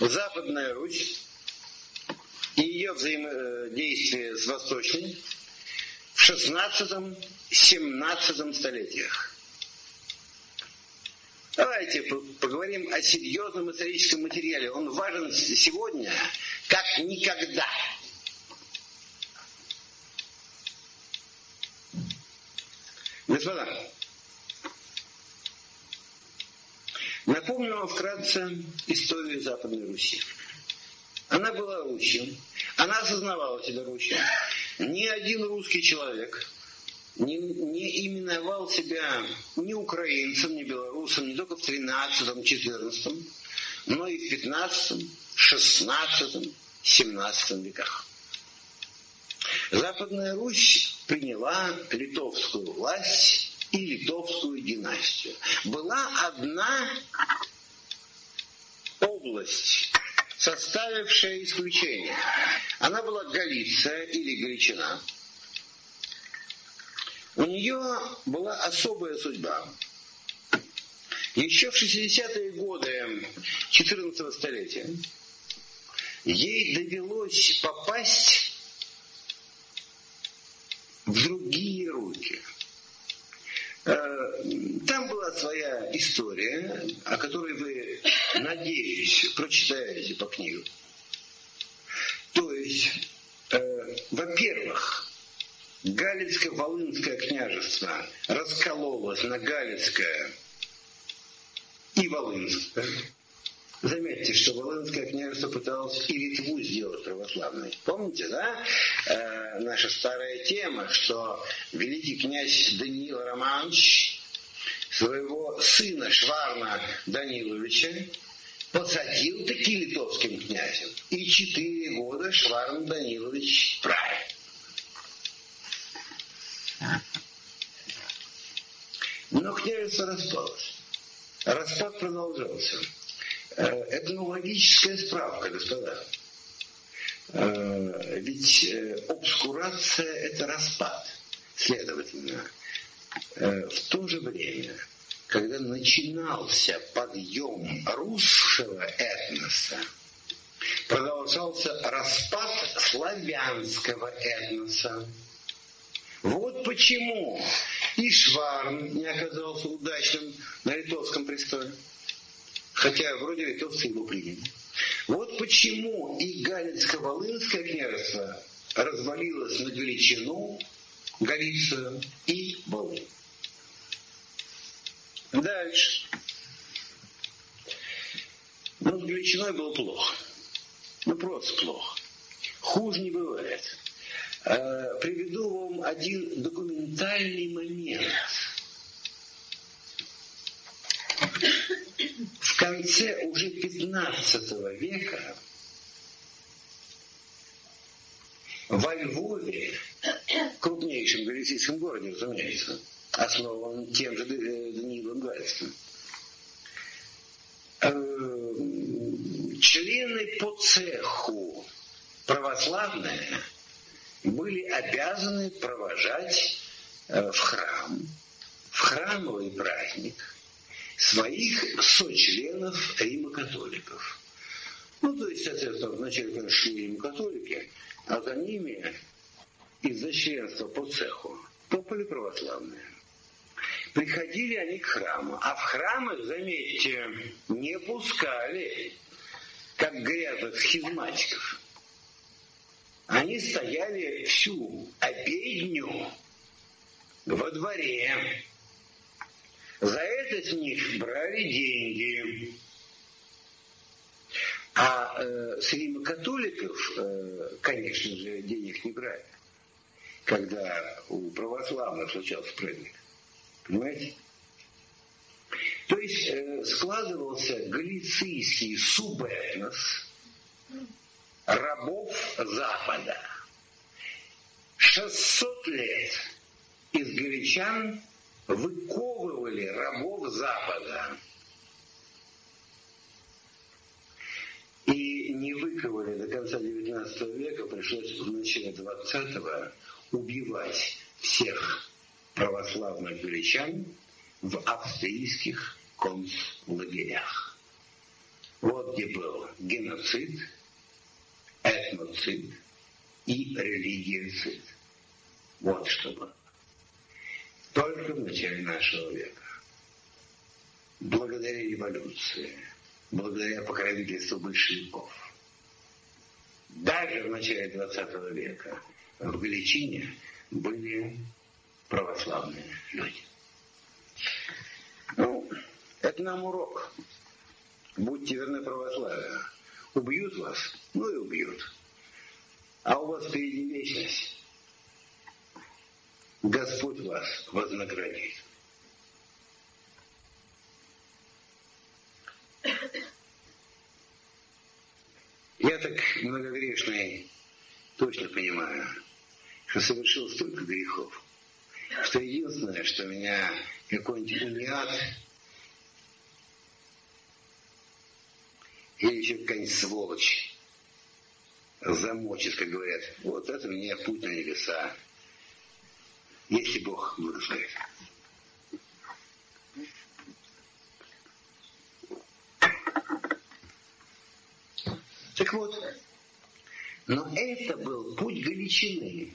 Западная Русь и ее взаимодействие с Восточной в 16-17 столетиях. Давайте поговорим о серьезном историческом материале. Он важен сегодня, как никогда. Господа, напомню вам вкратце историю Западной Руси. Она была Русью, она осознавала себя Русью. Ни один русский человек не, не именовал себя ни украинцем, ни белорусом, не только в 13-14, но и в 15, 16, 17 веках. Западная Русь приняла литовскую власть и литовскую династию. Была одна область, составившая исключение. Она была Галиция или Галичина. У нее была особая судьба. Еще в 60-е годы 14 столетия ей довелось попасть в другие руки. Э, там была своя история, о которой вы, надеюсь, прочитаете по книгам. То есть, э, во-первых, Галицко-Волынское княжество раскололось на Галицкое и Волынское. Заметьте, что Волынское княжество пыталось и Литву сделать православной. Помните, да? Э, наша старая тема, что великий князь Даниил Романович своего сына Шварна Даниловича посадил таки литовским князем. И четыре года Шварн Данилович правил. Но княжество распалось. Распад продолжался. Э, этнологическая справка, господа. Э, ведь э, обскурация – это распад. Следовательно, в то же время, когда начинался подъем русского этноса, продолжался распад славянского этноса. Вот почему и Шварн не оказался удачным на литовском престоле. Хотя вроде литовцы его приняли. Вот почему и Галицко-Волынское княжество развалилось на величину Галицию и Волынь. Дальше. Ну, с величиной было плохо. Ну, просто плохо. Хуже не бывает. Э, приведу вам один документальный момент. В конце уже 15 века во Львове, крупнейшем галицийском городе, разумеется, основан тем же э, Даниилом Гальским, э, члены по цеху православные были обязаны провожать э, в храм, в храмовый праздник своих сочленов римокатоликов. Ну, то есть, соответственно, вначале, конечно, шли римокатолики, а за ними из-за членства по цеху топали православные. Приходили они к храму, а в храмах, заметьте, не пускали, как грязных схизматиков. Они стояли всю обедню во дворе. За это с них брали деньги. А э, с римокатоликов, э, конечно же, денег не брали, когда у православных случался праздник. Понимаете? То есть э, складывался галицийский субэтнос, рабов Запада. 600 лет из галичан выковывали рабов Запада. И не выковали до конца XIX века, пришлось в начале XX убивать всех православных галичан в австрийских концлагерях. Вот где был геноцид, этноцид и религиоцид. Вот что было. Только в начале нашего века. Благодаря революции, благодаря покровительству большевиков. Даже в начале 20 века в Галичине были православные люди. Ну, это нам урок. Будьте верны православию. Убьют вас, ну и убьют. А у вас впереди вечность. Господь вас вознаградит. Я так многогрешный точно понимаю, что совершил столько грехов, что единственное, что меня какой-нибудь униат или еще какая-нибудь сволочь замочит, как говорят, вот это мне путь на небеса, если Бог благословит. Так вот, но это был путь Галичины,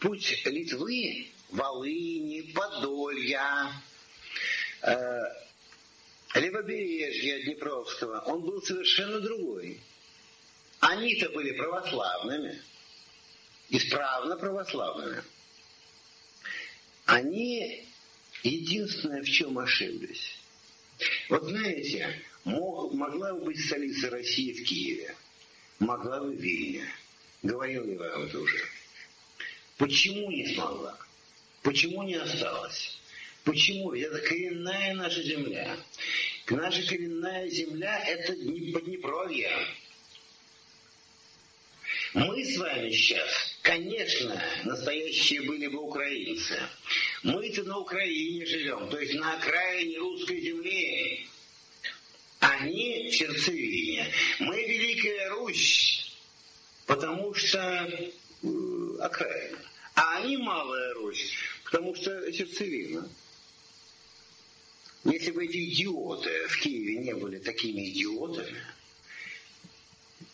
путь Литвы, Волыни, Подолья, э, левобережья Днепровского, он был совершенно другой. Они-то были православными, исправно православными. Они единственное, в чем ошиблись. Вот знаете, мог, могла бы быть столица России в Киеве, могла бы Вильня. Говорил я вам это уже. Почему не смогла? Почему не осталась? Почему? Ведь это коренная наша земля. Наша коренная земля – это Поднепровье. Мы с вами сейчас, конечно, настоящие были бы украинцы. Мы-то на Украине живем, то есть на окраине русской земли. Они сердцевине. Мы Великая Русь, потому что э, окраина. А они Малая Русь, потому что сердцевина. Если бы эти идиоты в Киеве не были такими идиотами,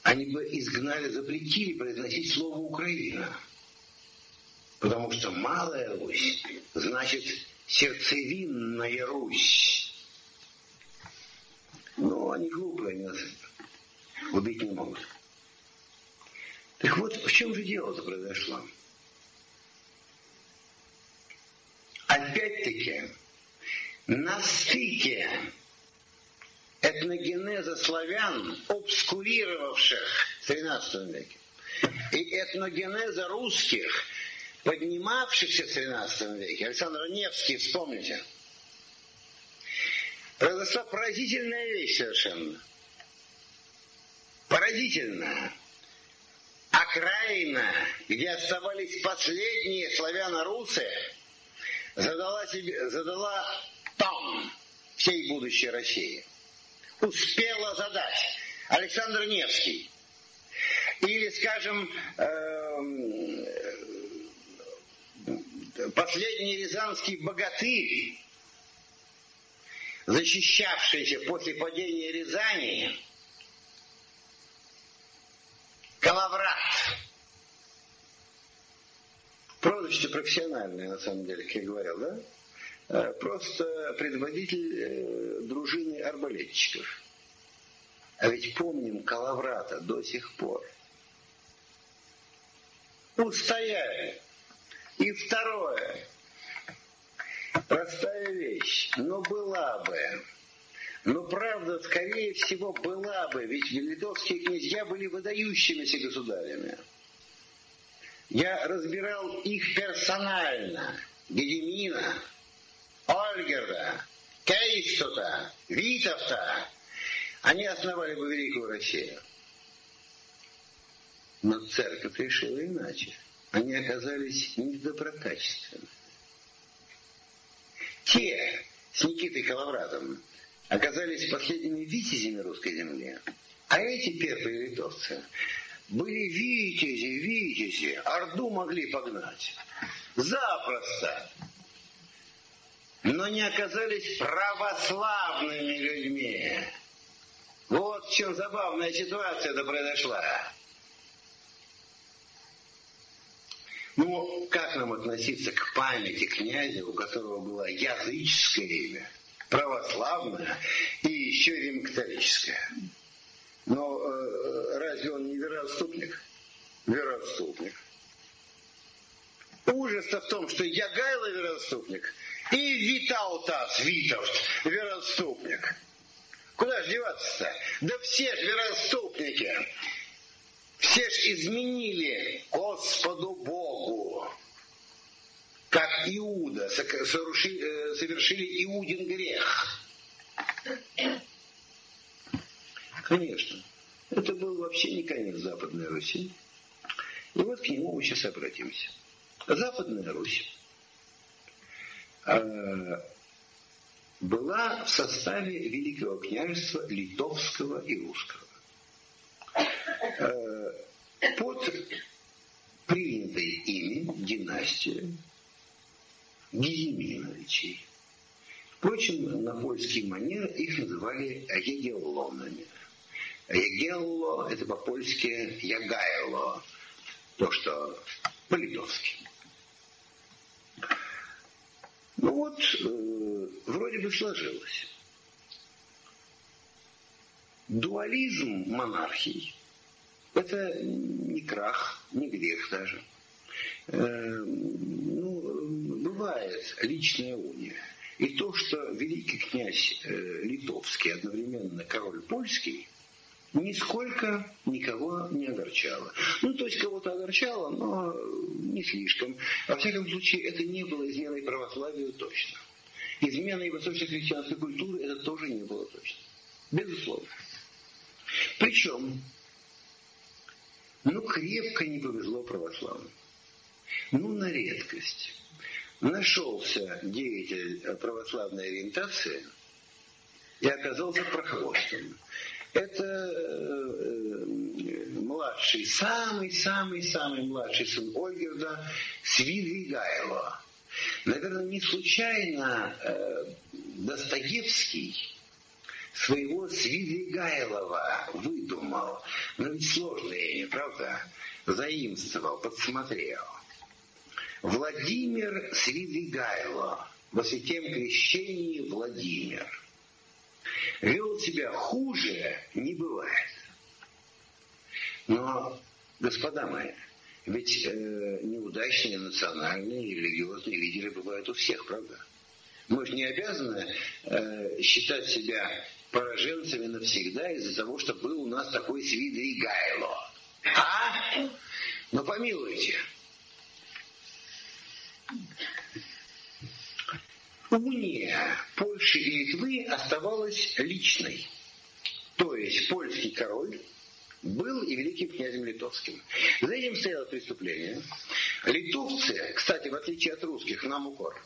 они бы изгнали, запретили произносить слово «Украина». Потому что Малая Русь значит сердцевинная Русь. Но они глупые, они нас убить не могут. Так вот, в чем же дело-то произошло? Опять-таки, на стыке этногенеза славян, обскурировавших в XIII веке, и этногенеза русских, поднимавшихся в XIII веке, Александр Невский, вспомните, произошла поразительная вещь совершенно. Поразительная. Окраина, где оставались последние славяно-русы, задала, себе, задала тон всей будущей России – успела задать Александр Невский. Или, скажем, эм, последний рязанский богатырь, защищавшийся после падения Рязани, Калаврат. Прозвище профессиональное, на самом деле, как я говорил, да? Э, просто предводитель э, дружины арбалетчиков. А ведь помним Калаврата до сих пор. Устояли. И второе. Простая вещь. Но была бы. Но правда, скорее всего, была бы. Ведь литовские князья были выдающимися государями. Я разбирал их персонально. Гедемина, Ольгерда, Кейстута, Витовта, они основали бы Великую Россию. Но церковь решила иначе. Они оказались недоброкачественны. Те с Никитой Калавратом оказались последними витязями русской земли, а эти первые литовцы были витязи, витязи, Орду могли погнать. Запросто но не оказались православными людьми. Вот в чем забавная ситуация это произошла. Ну, как нам относиться к памяти князя, у которого было языческое имя, православное и еще римокатолическое? Но э, разве он не вероотступник? Вероотступник. Ужас-то в том, что Ягайло вероотступник и Витаутас, Витовт, вероотступник. Куда же деваться-то? Да все же вероотступники. Все ж изменили Господу Богу. Как Иуда э, совершили Иудин грех. Конечно, это был вообще не конец Западной Руси. И вот к нему мы сейчас обратимся. Западная Русь э, была в составе Великого княжества Литовского и Русского. Под принятой ими династию Гизиминовичей. Впрочем, на польский манер их называли егеллонами. Егелло – это по-польски ягайло, то, что по-литовски. Ну вот, э, вроде бы сложилось. Дуализм монархий – это не крах, не грех даже. Э, ну, бывает личная уния. И то, что великий князь э, литовский, одновременно король польский – нисколько никого не огорчало. Ну, то есть кого-то огорчало, но не слишком. Во всяком случае, это не было изменой православию точно. Изменой восточно-христианской культуры это тоже не было точно. Безусловно. Причем, ну, крепко не повезло православным. Ну, на редкость. Нашелся деятель православной ориентации и оказался прохвостом это э, младший, самый-самый-самый младший сын Ольгерда Свидвигайло. Наверное, не случайно э, Достоевский своего Свидвигайлова выдумал. Но ведь сложное имя, правда? Заимствовал, подсмотрел. Владимир Свидвигайло. Во святем крещении Владимир – вел себя хуже не бывает. Но, господа мои, ведь э, неудачные национальные и религиозные лидеры бывают у всех, правда? Мы же не обязаны э, считать себя пораженцами навсегда из-за того, что был у нас такой Свидригайло. А? Ну помилуйте. уния Польши и Литвы оставалась личной. То есть польский король был и великим князем литовским. За этим стояло преступление. Литовцы, кстати, в отличие от русских, нам укор,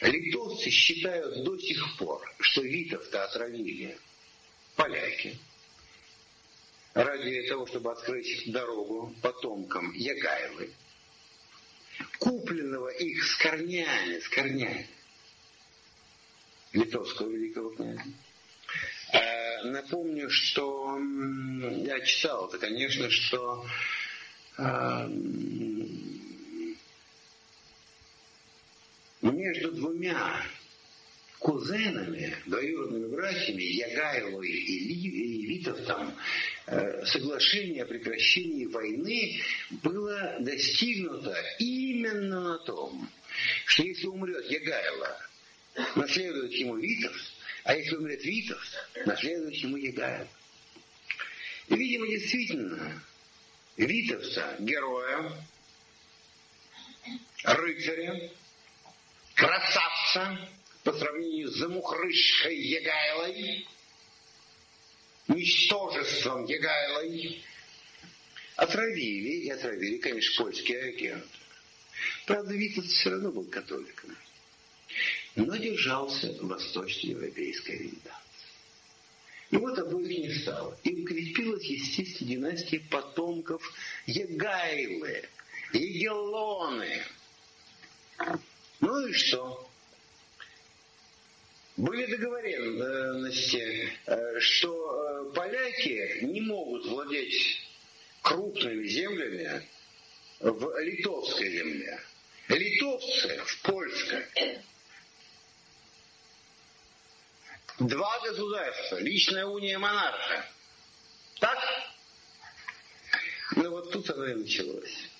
литовцы считают до сих пор, что Витов-то отравили поляки ради того, чтобы открыть дорогу потомкам Ягайлы купленного их с корнями, с корнями литовского великого князя. Э, напомню, что я читал это, конечно, что э, между двумя кузенами, двоюродными братьями, Ягайлой и Витовтом, э, соглашение о прекращении войны было достигнуто именно на том, что если умрет Ягайло, наследует ему Витовт, а если умрет Витовт, наследует ему Ягайло. И, видимо, действительно, Витовца, героя, рыцаря, красавца, по сравнению с замухрышкой Егайлой, ничтожеством Егайлой, отравили, и отравили, конечно, польские агенты. Правда, Витовт все равно был католиком, но держался восточноевропейской ориентации. И вот обоих не стало. И укрепилась, естественно, династия потомков Егайлы, Егелоны. Ну и что? были договоренности, э, что э, поляки не могут владеть крупными землями в литовской земле. Литовцы в польской. Два государства, личная уния монарха. Так? Ну вот тут оно и началось.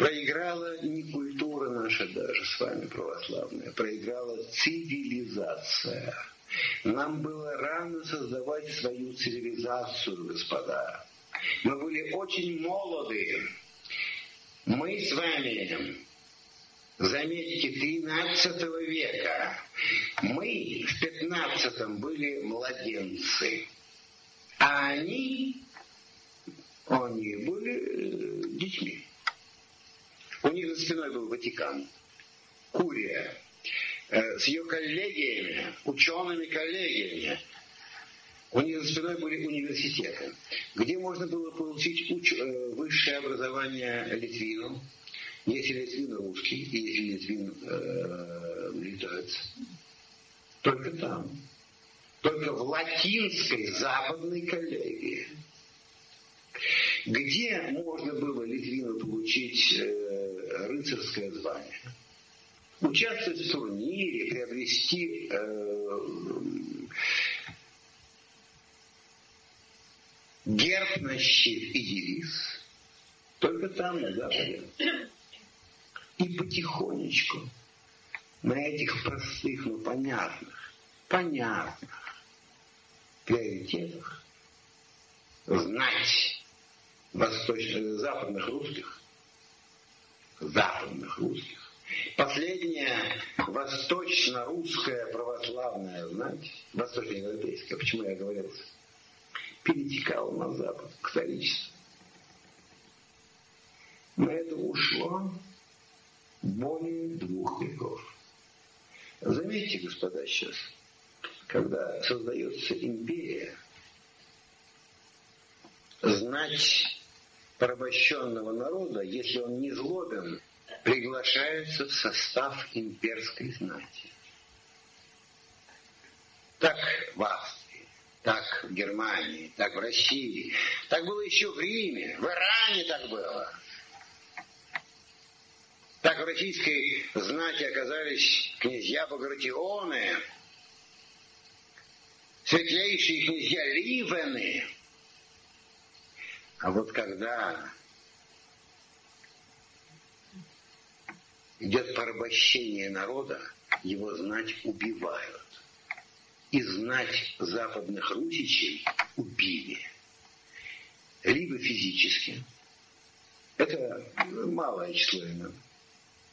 Проиграла не культура наша даже с вами православная, проиграла цивилизация. Нам было рано создавать свою цивилизацию, господа. Мы были очень молоды. Мы с вами, заметьте, 13 века, мы в 15 были младенцы, а они, они были э, детьми. Спиной был Ватикан, Курия, э, с ее коллегиями, учеными-коллегиями. У них за спиной были университеты, где можно было получить уч... Э, высшее образование Литвину, если Литвин русский, и если Литвин э. Только там. Только в латинской западной коллегии. Где можно было Литвину получить э, рыцарское звание? Участвовать в турнире, приобрести э, герб на щит и девиз. Только там, на Западе. И потихонечку на этих простых, но понятных, понятных приоритетах знать восточных, западных русских, западных русских. Последняя восточно-русская православная знать, восточноевропейская, почему я говорил, перетекала на запад к столичеству. На это ушло более двух веков. Заметьте, господа, сейчас, когда создается империя, знать порабощенного народа, если он не злобен, приглашаются в состав имперской знати. Так в Австрии, так в Германии, так в России, так было еще в Риме, в Иране так было. Так в российской знати оказались князья Багратионы, светлейшие князья Ливены – а вот когда идет порабощение народа, его знать убивают. И знать западных русичей убили. Либо физически. Это малое число имен.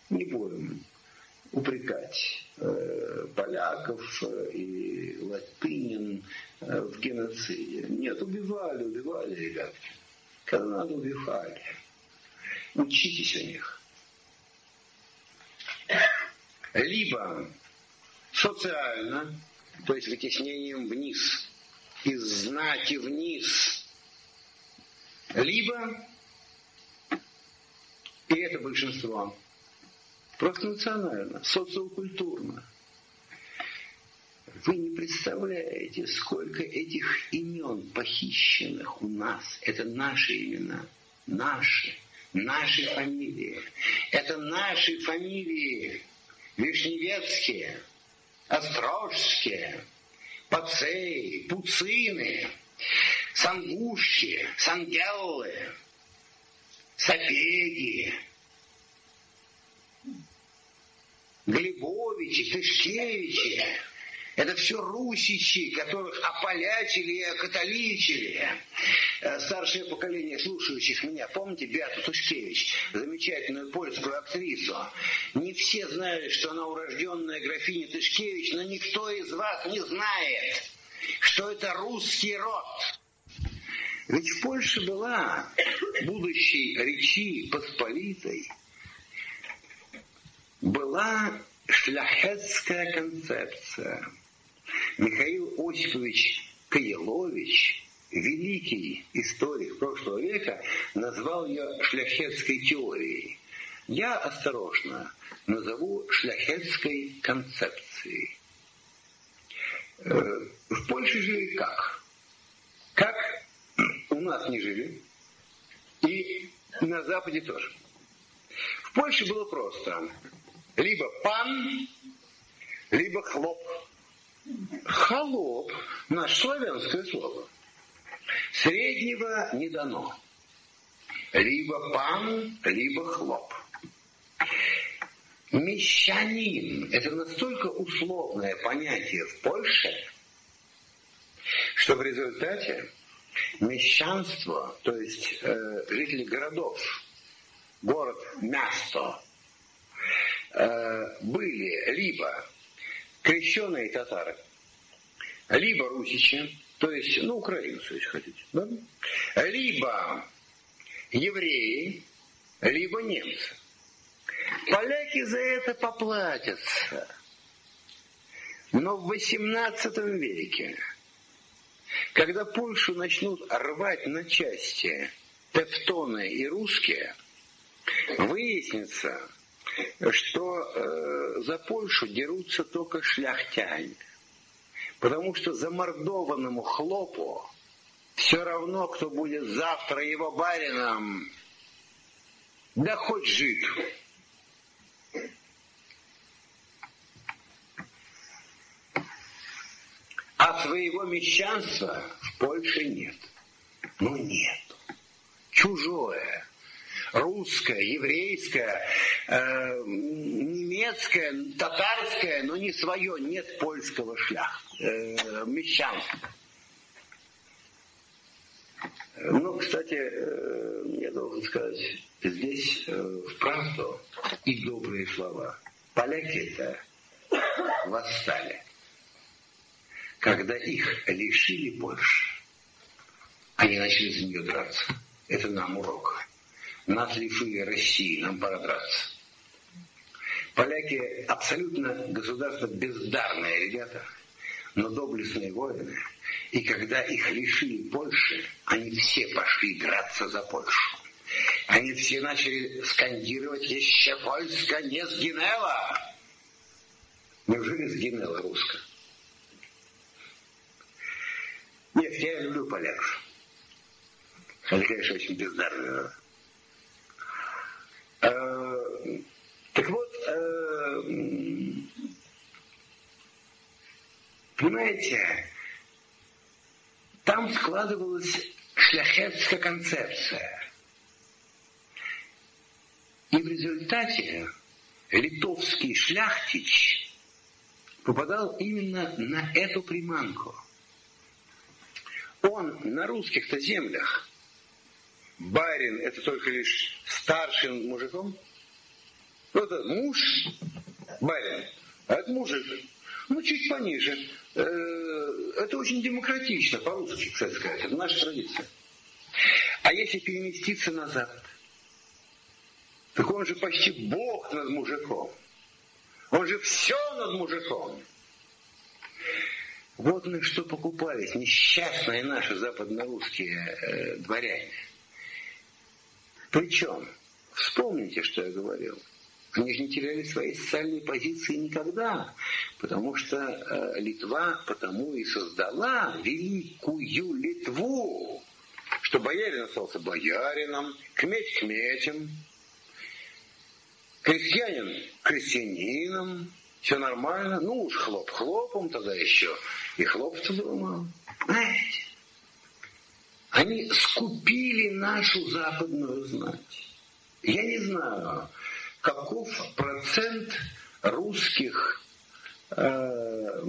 Не будем упрекать э, поляков э, и латынин э, в геноциде. Нет, убивали, убивали, ребятки когда надо убивали. Учитесь у них. Либо социально, то есть вытеснением вниз, из знати вниз, либо, и это большинство, просто национально, социокультурно – вы не представляете, сколько этих имен похищенных у нас. Это наши имена. Наши. Наши фамилии. Это наши фамилии. Вишневецкие, Острожские, Пацеи, Пуцины, Сангушки, Сангеллы, Сапеги, Глебовичи, Тышкевичи. Это все русичи, которых ополячили и окатоличили. Э, старшее поколение слушающих меня, помните Беату Тушкевич, замечательную польскую актрису? Не все знали, что она урожденная графиня Тышкевич, но никто из вас не знает, что это русский род. Ведь в Польше была будущей Речи Посполитой, была шляхетская концепция – Михаил Осипович Каелович, великий историк прошлого века, назвал ее шляхетской теорией. Я осторожно назову шляхетской концепцией. Э, в Польше жили как? Как у нас не жили. И на Западе тоже. В Польше было просто. Либо пан, либо хлоп. Холоп – наше славянское слово. Среднего не дано. Либо пан, либо хлоп. Мещанин – это настолько условное понятие в Польше, что в результате мещанство, то есть э, жители городов, город, место, э, были либо крещенные татары, либо русичи, то есть, ну, украинцы, если хотите, да? либо евреи, либо немцы. Поляки за это поплатятся. Но в XVIII веке, когда Польшу начнут рвать на части тевтоны и русские, выяснится, что э, за Польшу дерутся только шляхтяне. Потому что замордованному хлопу все равно, кто будет завтра его барином, да хоть жид. А своего мещанства в Польше нет. Ну нет. Чужое. Русское, еврейское, э, немецкое, татарское, но не свое. Нет польского шлях, э, мещанства. Ну, кстати, э, я должен сказать, здесь э, вправду и добрые слова. Поляки это восстали когда их лишили Польши, они начали за нее драться. Это нам урок. Нас лишили России, нам пора драться. Поляки абсолютно государство бездарные ребята, но доблестные воины. И когда их лишили Польши, они все пошли драться за Польшу. Они все начали скандировать «Еще Польска не сгинела!» Неужели сгинела русская? Нет, я люблю поляков. Они, конечно, очень бездарные. Э, так вот, э, понимаете, там складывалась шляхетская концепция. И в результате литовский шляхтич попадал именно на эту приманку – он на русских-то землях, барин это только лишь старшим мужиком, ну, это муж, барин, а это мужик, ну, чуть пониже. Э, это очень демократично, по-русски, кстати сказать, это наша традиция. А если переместиться назад, так он же почти бог над мужиком. Он же все над мужиком. Вот на что покупались несчастные наши западнорусские э, дворяне. Причем, вспомните, что я говорил. Они же не теряли своей социальной позиции никогда, потому что э, Литва потому и создала великую Литву, что боярин остался боярином, кметь кметем, крестьянин крестьянином, все нормально, ну уж хлоп хлопом тогда еще и хлопца было мало. Понимаете? Они скупили нашу западную знать. Я не знаю, каков процент русских э,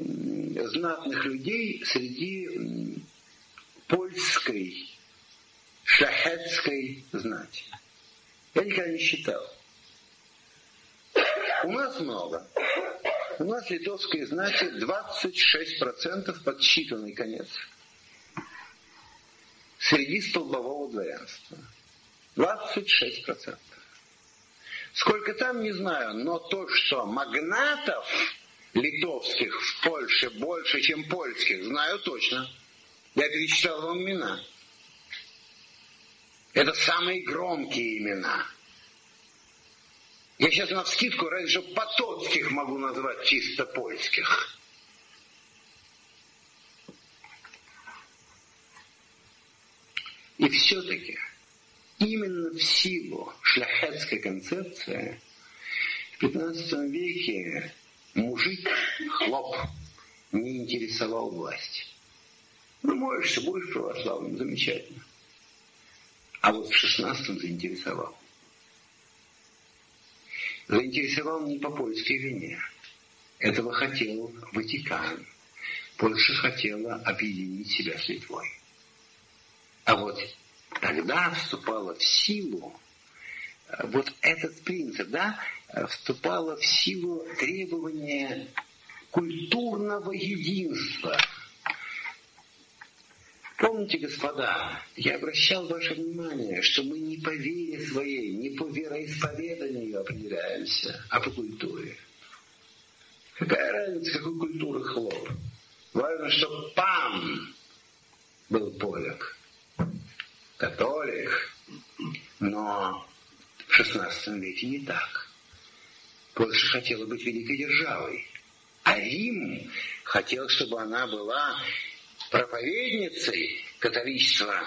знатных людей среди польской, шахетской знати. Я никогда не считал. У нас много. У нас литовской знати 26% подсчитанный конец. Среди столбового дворянства. 26%. Сколько там, не знаю, но то, что магнатов литовских в Польше больше, чем польских, знаю точно. Я перечитал вам имена. Это самые громкие имена. Я сейчас на вскидку раньше потоцких могу назвать чисто польских. И все-таки именно в силу шляхетской концепции в XV веке мужик, хлоп, не интересовал власть. Ну, можешь, будешь православным, замечательно. А вот в шестнадцатом заинтересовал. Заинтересовал не по польской вине. Этого хотел Ватикан. Польша хотела объединить себя с Литвой. А вот тогда вступала в силу э, вот этот принцип, да, э, вступало в силу требования культурного единства – Помните, господа, я обращал ваше внимание, что мы не по вере своей, не по вероисповеданию определяемся, а по культуре. Какая разница, какой культуры хлоп? Важно, что пан был поляк, католик, но в XVI веке не так. Польша хотела быть великой державой, а Рим хотел, чтобы она была проповедницей католичества,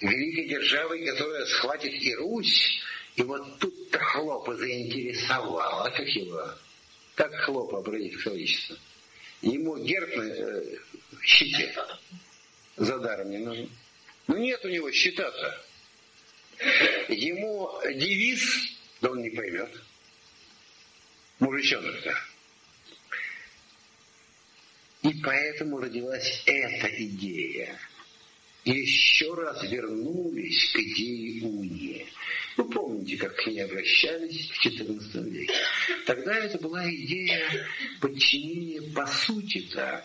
великой державой, которая схватит и Русь, и вот тут-то Хлопа заинтересовал. А как его? Как Хлопа обратить католичество? Ему герб на э, щите за даром не нужен. Ну нет у него щита-то. Ему девиз, да он не поймет. Мужичонок-то. И поэтому родилась эта идея. Еще раз вернулись к идее унии. Вы помните, как к ней обращались в XIV веке. Тогда это была идея подчинения, по сути-то,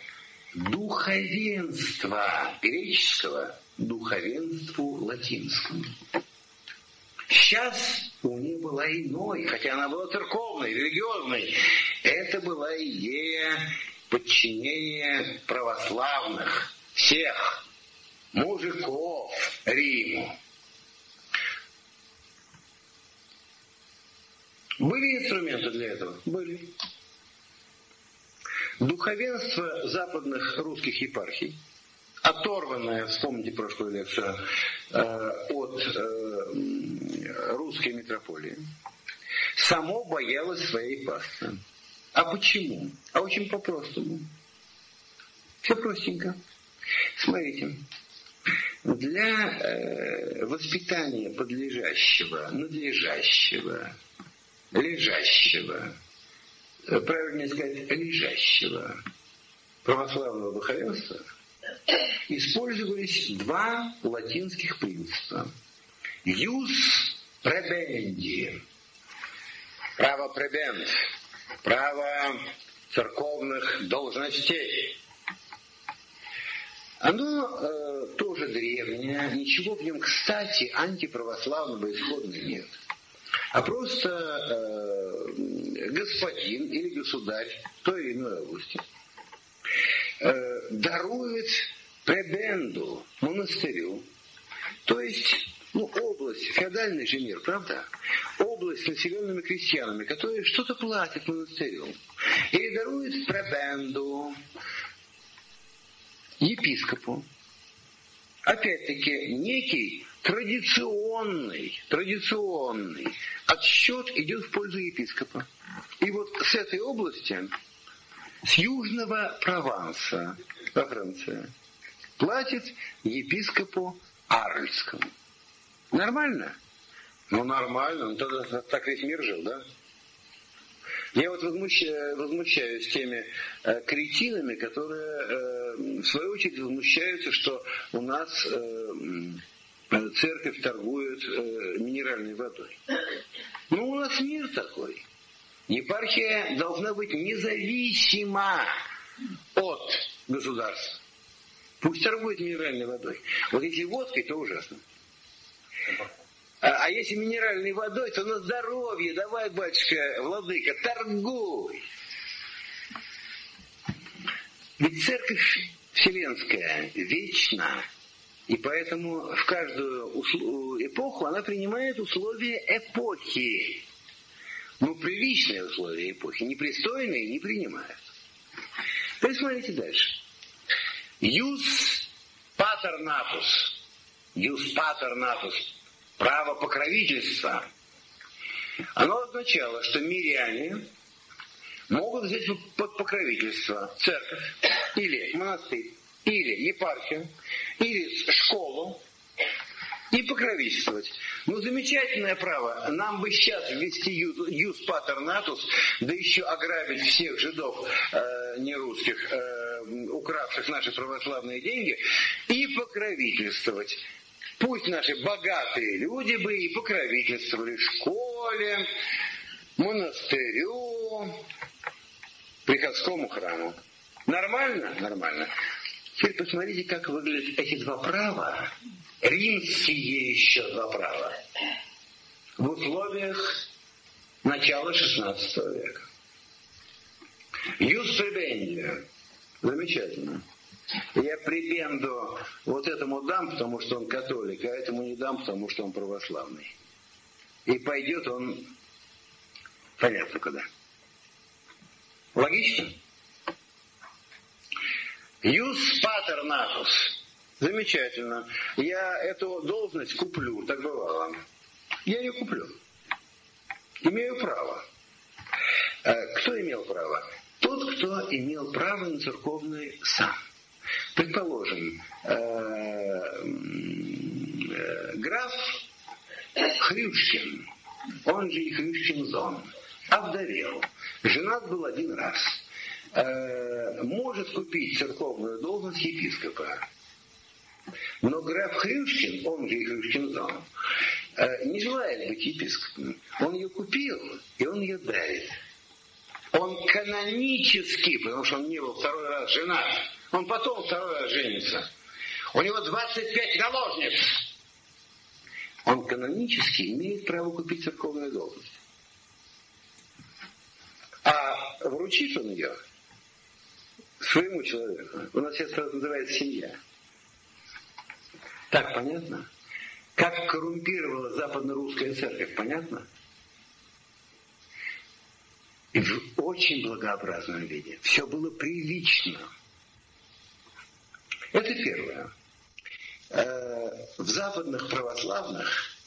духовенства греческого духовенству латинскому. Сейчас уния была иной, хотя она была церковной, религиозной. Это была идея подчинение православных, всех мужиков Риму. Были инструменты для этого? Были. Духовенство западных русских епархий, оторванное, вспомните прошлую лекцию, э, от э, русской метрополии, само боялось своей пасты. А почему? А очень по-простому. Все простенько. Смотрите, для э, воспитания подлежащего, надлежащего, лежащего, правильнее сказать, лежащего православного духовенства использовались два латинских принципа. Юс пребенди, право пребент, право церковных должностей. Оно э, тоже древнее, ничего в нем, кстати, антиправославного исходно нет. А просто э, господин или государь той или иной области э, дарует пребенду, монастырю, то есть ну, область, феодальный же мир, правда? Область с населенными крестьянами, которые что-то платят монастырю. И дарует пребенду епископу. Опять-таки, некий традиционный, традиционный отсчет идет в пользу епископа. И вот с этой области, с южного Прованса во Франции, платит епископу Арльскому. Нормально? Ну, нормально. Ну, тогда так весь мир жил, да? Я вот возмущаюсь, возмущаюсь теми э, кретинами, которые, э, в свою очередь, возмущаются, что у нас э, церковь торгует э, минеральной водой. Ну, у нас мир такой. Епархия должна быть независима от государства. Пусть торгует минеральной водой. Вот если водкой, то ужасно. А, а если минеральной водой, то на здоровье. Давай, батюшка, владыка, торгуй. Ведь церковь вселенская вечна. И поэтому в каждую эпоху она принимает условия эпохи. Ну, приличные условия эпохи, непристойные не принимают. Теперь смотрите дальше. Юс патернатус. Юспатер натус, право покровительства, оно означало, что миряне могут взять под покровительство церковь. Или монастырь, или епархию, или школу и покровительствовать. Ну, замечательное право. Нам бы сейчас ввести юз патернатус, да еще ограбить всех жидов э, нерусских, э, укравших наши православные деньги, и покровительствовать. Пусть наши богатые люди бы и покровительствовали школе, монастырю, приходскому храму. Нормально? Нормально. Теперь посмотрите, как выглядят эти два права, римские еще два права, в условиях начала XVI века. Юс пребендия. Замечательно. Я прибенду вот этому дам, потому что он католик, а этому не дам, потому что он православный. И пойдет он понятно куда. Логично? Юс патер натус. Замечательно. Я эту должность куплю, так бывало. Я ее куплю. Имею право. Э, кто имел право? Тот, кто имел право на церковный сан. Предположим, э, э, граф Хрюшкин, он же и Хрюшкин Зон, овдовел. Женат был один раз. Может купить церковную должность епископа. Но граф Хрюшкин, он же и Хрюшкин Зон, не желает быть епископом. Он ее купил, и он ее дарит. Он канонически, потому что он не был второй раз женат, он потом второй раз женится. У него 25 наложниц. Он канонически имеет право купить церковную должность. А вручит он ее своему человеку. У нас сейчас называется семья. Так понятно? Как коррумпировала западно-русская церковь, понятно? В очень благообразном виде. Все было прилично. Это первое. Э, в западных православных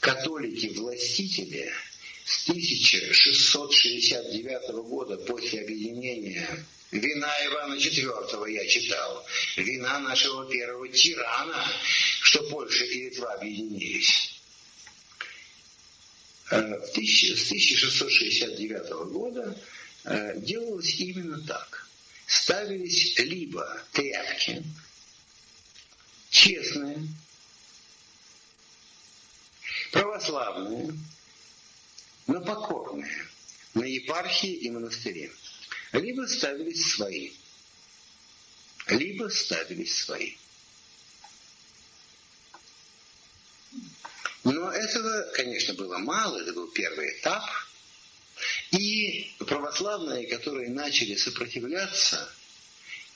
католики-властители с 1669 года после объединения вина Ивана IV я читал, вина нашего первого тирана, что Польша и Литва объединились. Э, с 1669 года э, делалось именно так. Ставились либо тряпки, честные, православные, но покорные, на епархии и монастыре. Либо ставились свои, либо ставились свои. Но этого, конечно, было мало, это был первый этап. И православные, которые начали сопротивляться,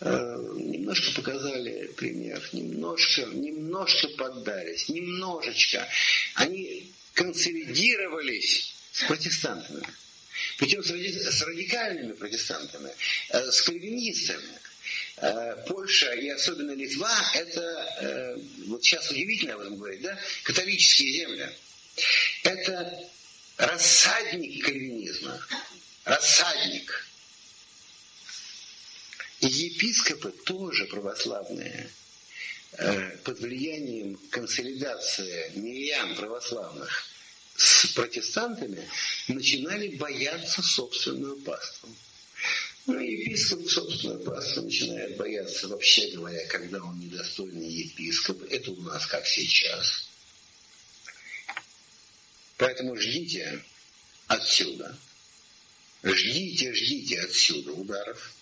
э, немножко показали пример, немножко, немножко поддались, немножечко. Они консолидировались с протестантами. Причем с радикальными протестантами, э, с кальвинистами. Э, Польша и особенно Литва, это, э, вот сейчас удивительно об этом говорить, да, католические земли. Это рассадник кальвинизма, рассадник. И епископы тоже православные, под влиянием консолидации мирян православных с протестантами начинали бояться собственную паству. Ну, епископ, собственно, просто начинает бояться, вообще говоря, когда он недостойный епископ. Это у нас как сейчас. Поэтому ждите отсюда. Ждите, ждите отсюда ударов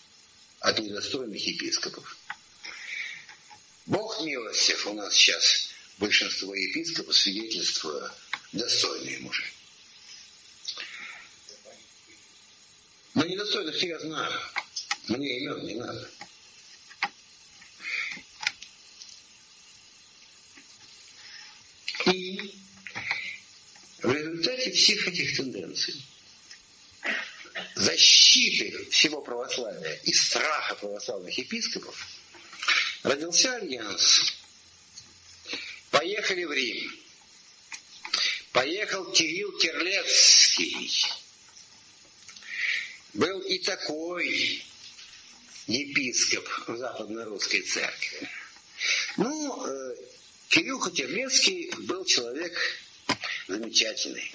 от недостойных епископов. Бог милостив у нас сейчас большинство епископов свидетельствуя достойные мужи. Но недостойных я знаю. Мне имен не надо. И в результате всех этих тенденций, защиты всего православия и страха православных епископов, родился альянс поехали в Рим. Поехал Кирилл Кирлецкий. Был и такой епископ в Западно-Русской церкви. Ну, э, Кирилл Кутерлецкий был человек замечательный.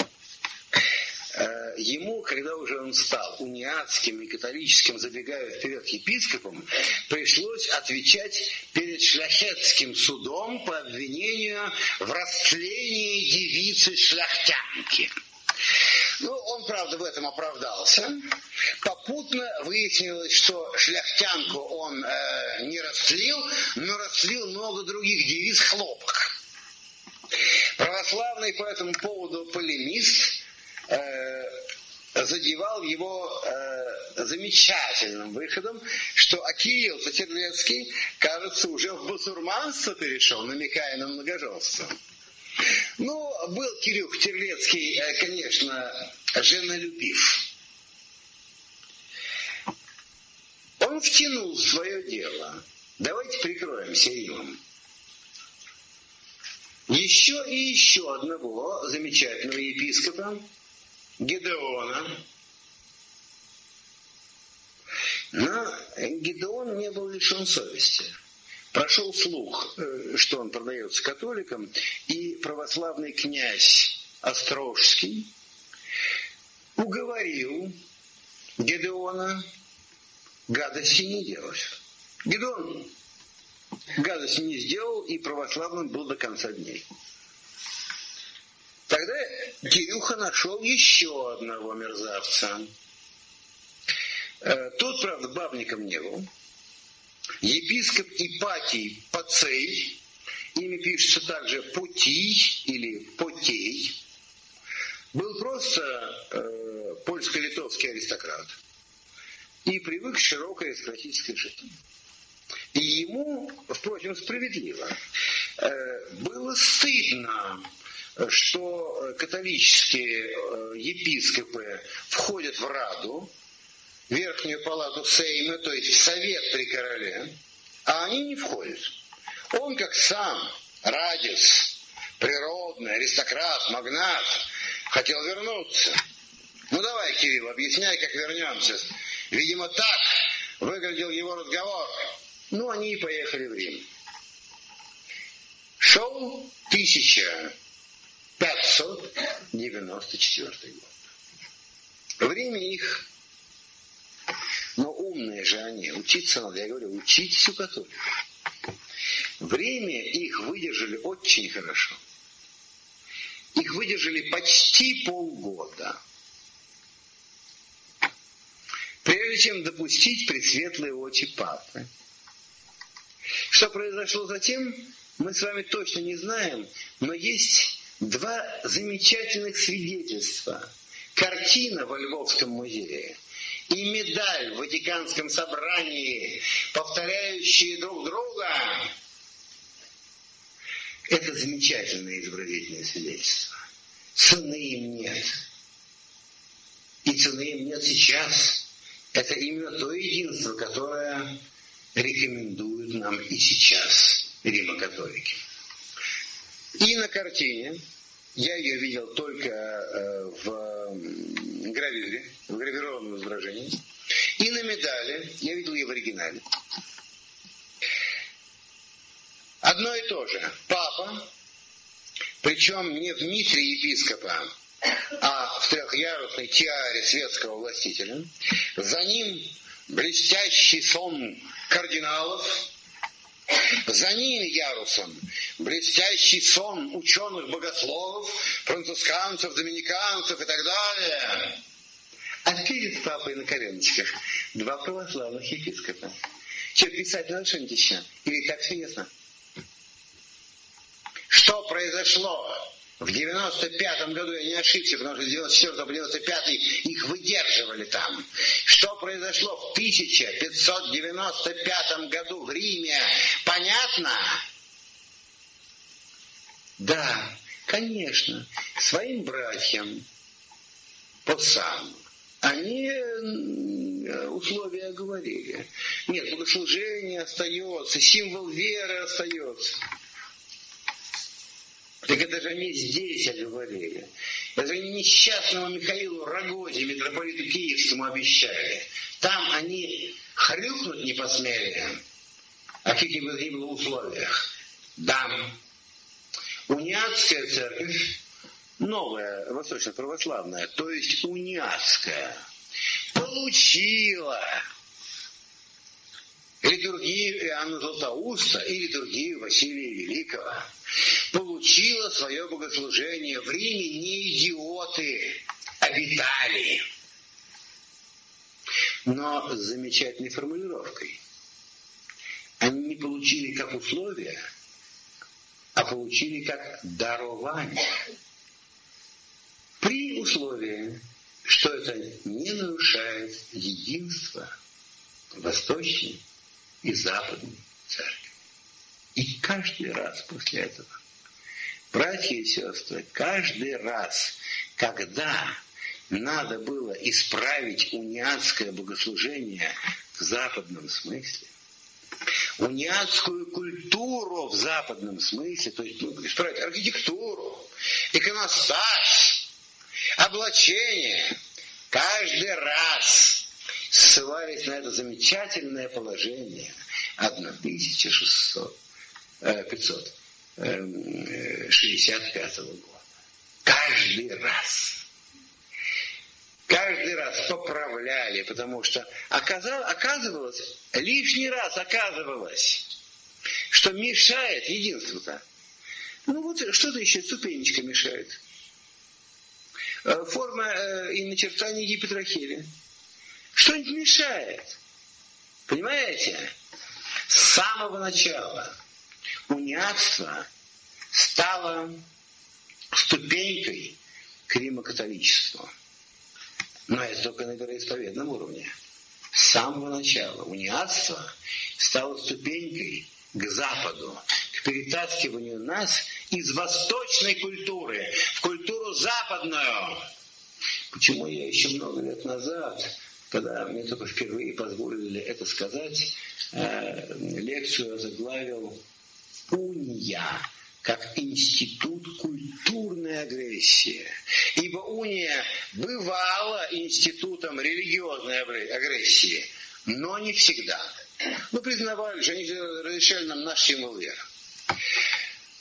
Э, ему, когда уже он стал униатским и католическим, забегая вперед епископом, пришлось отвечать перед шляхетским судом по обвинению в растлении девицы шляхтянки. Ну, он, правда, в этом оправдался. Попутно выяснилось, что шляхтянку он э, не растлил, но растлил много других девиц хлопок. Православный по этому поводу полемист э, задевал его э, замечательным выходом, что Акиил Сатерлецкий, кажется, уже в басурманство перешел, намекая на многоженство. Ну, был Кирилл Терлецкий, э, конечно, женолюбив. Он втянул в свое дело. Давайте прикроемся Римом. Еще и еще одного замечательного епископа, Гедеона. Но Гедеон не был лишен совести. Прошел слух, э, что он продается католикам, и православный князь Острожский уговорил Гедеона гадости не делать. Гедеон гадости не сделал и православным был до конца дней. Тогда Кирюха нашел еще одного мерзавца. Э, тот, правда, бабником не был. Епископ Ипатий Пацей, имя пишется также Путий или Потей, был просто э, польско-литовский аристократ и привык к широкой аристократической жизни. И ему, впрочем, справедливо, э, было стыдно, что католические э, епископы входят в Раду, верхнюю палату Сейма, то есть в совет при короле, а они не входят. Он как сам, радиус, природный, аристократ, магнат, хотел вернуться. Ну давай, Кирилл, объясняй, как вернемся. Видимо, так выглядел его разговор. Ну, они и поехали в Рим. Шел 1594 год. В Риме их но умные же они, учиться надо. Я говорю, учитесь у католиков. Время их выдержали очень хорошо. Их выдержали почти полгода. Прежде чем допустить предсветлые очи папы. Что произошло затем, мы с вами точно не знаем, но есть два замечательных свидетельства. Картина во Львовском музее – и медаль в Ватиканском собрании, повторяющие друг друга, это замечательное изобразительное свидетельство. Цены им нет. И цены им нет сейчас. Это именно то единство, которое рекомендуют нам и сейчас Рима-католики. И на картине, я ее видел только э, в гравюре, в гравированном изображении. И на медали, я видел ее в оригинале. Одно и то же. Папа, причем не в митре епископа, а в трехъярусной тиаре светского властителя. За ним блестящий сон кардиналов, за ним ярусом блестящий сон ученых-богословов, францисканцев, доминиканцев и так далее. А перед папой на коленочках два православных епископа. Что, писать что-нибудь еще? Или так все ясно? Что произошло в 95 году, я не ошибся, потому что с 94 по 95 их выдерживали там. Что произошло в 1595 году в Риме, понятно? Да, конечно, своим братьям, пацам, они условия говорили. Нет, богослужение остается, символ веры остается. Так это же они здесь говорили. Это же несчастному Михаилу Рогозе, митрополиту Киевскому, обещали. Там они хрюкнуть не посмели. О каких бы ни было условиях. Да. Униатская церковь, новая восточно-православная, то есть униатская, получила литургию Иоанна Златоуста и литургию Василия Великого. Получила свое богослужение в Риме не идиоты обитали, но с замечательной формулировкой. Они не получили как условия, а получили как дарование. При условии, что это не нарушает единство восточной и западной церкви. И каждый раз после этого, братья и сестры, каждый раз, когда надо было исправить униатское богослужение в западном смысле, униатскую культуру в западном смысле, то есть ну, исправить архитектуру, иконостас, облачение, каждый раз ссылались на это замечательное положение 1600, 565 года. Каждый раз каждый раз поправляли, потому что оказывалось, лишний раз оказывалось, что мешает единству-то. Ну вот что-то еще, ступенечка мешает. Э, форма э, и начертание гипотрахеля. Что-нибудь мешает. Понимаете? С самого начала униатство стало ступенькой к римокатоличеству. Но это только на вероисповедном уровне. С самого начала униатство стало ступенькой к Западу, к перетаскиванию нас из восточной культуры в культуру западную. Почему я еще много лет назад, когда мне только впервые позволили это сказать, э, лекцию заглавил «Уния как институт культурной агрессии. Ибо уния бывала институтом религиозной агрессии, но не всегда. Мы признавали, что они разрешали нам наш символ веры.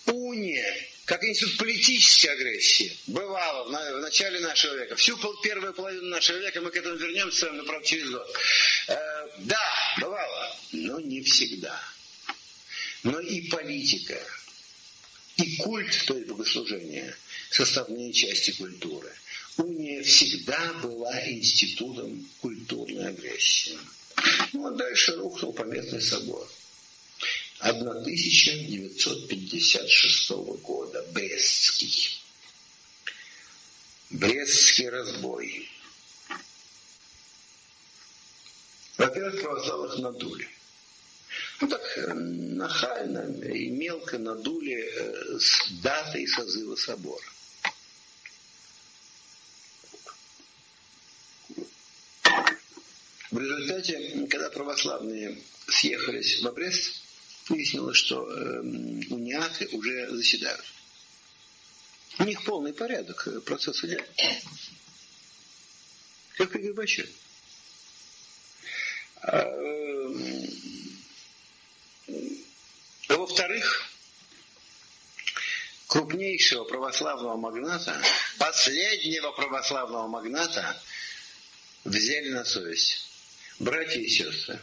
Уния, как институт политической агрессии, бывала в, начале нашего века. Всю первую половину нашего века мы к этому вернемся, но, правда, через год. Да, бывало, но не всегда. Но и политика, и культ, то есть богослужение, составные части культуры. Уния всегда была институтом культурной агрессии. Ну а дальше рухнул пометный собор. 1956 года, Брестский. Брестский разбой. Во-первых, православных надули ну так э, нахально и мелко надули э, с датой созыва собора. В результате, когда православные съехались в Брест, выяснилось, что э, униаты уже заседают. У них полный порядок, э, процесс идет. Как при Горбачеве. А, э, а во-вторых, крупнейшего православного магната, последнего православного магната взяли на совесть. Братья и сестры,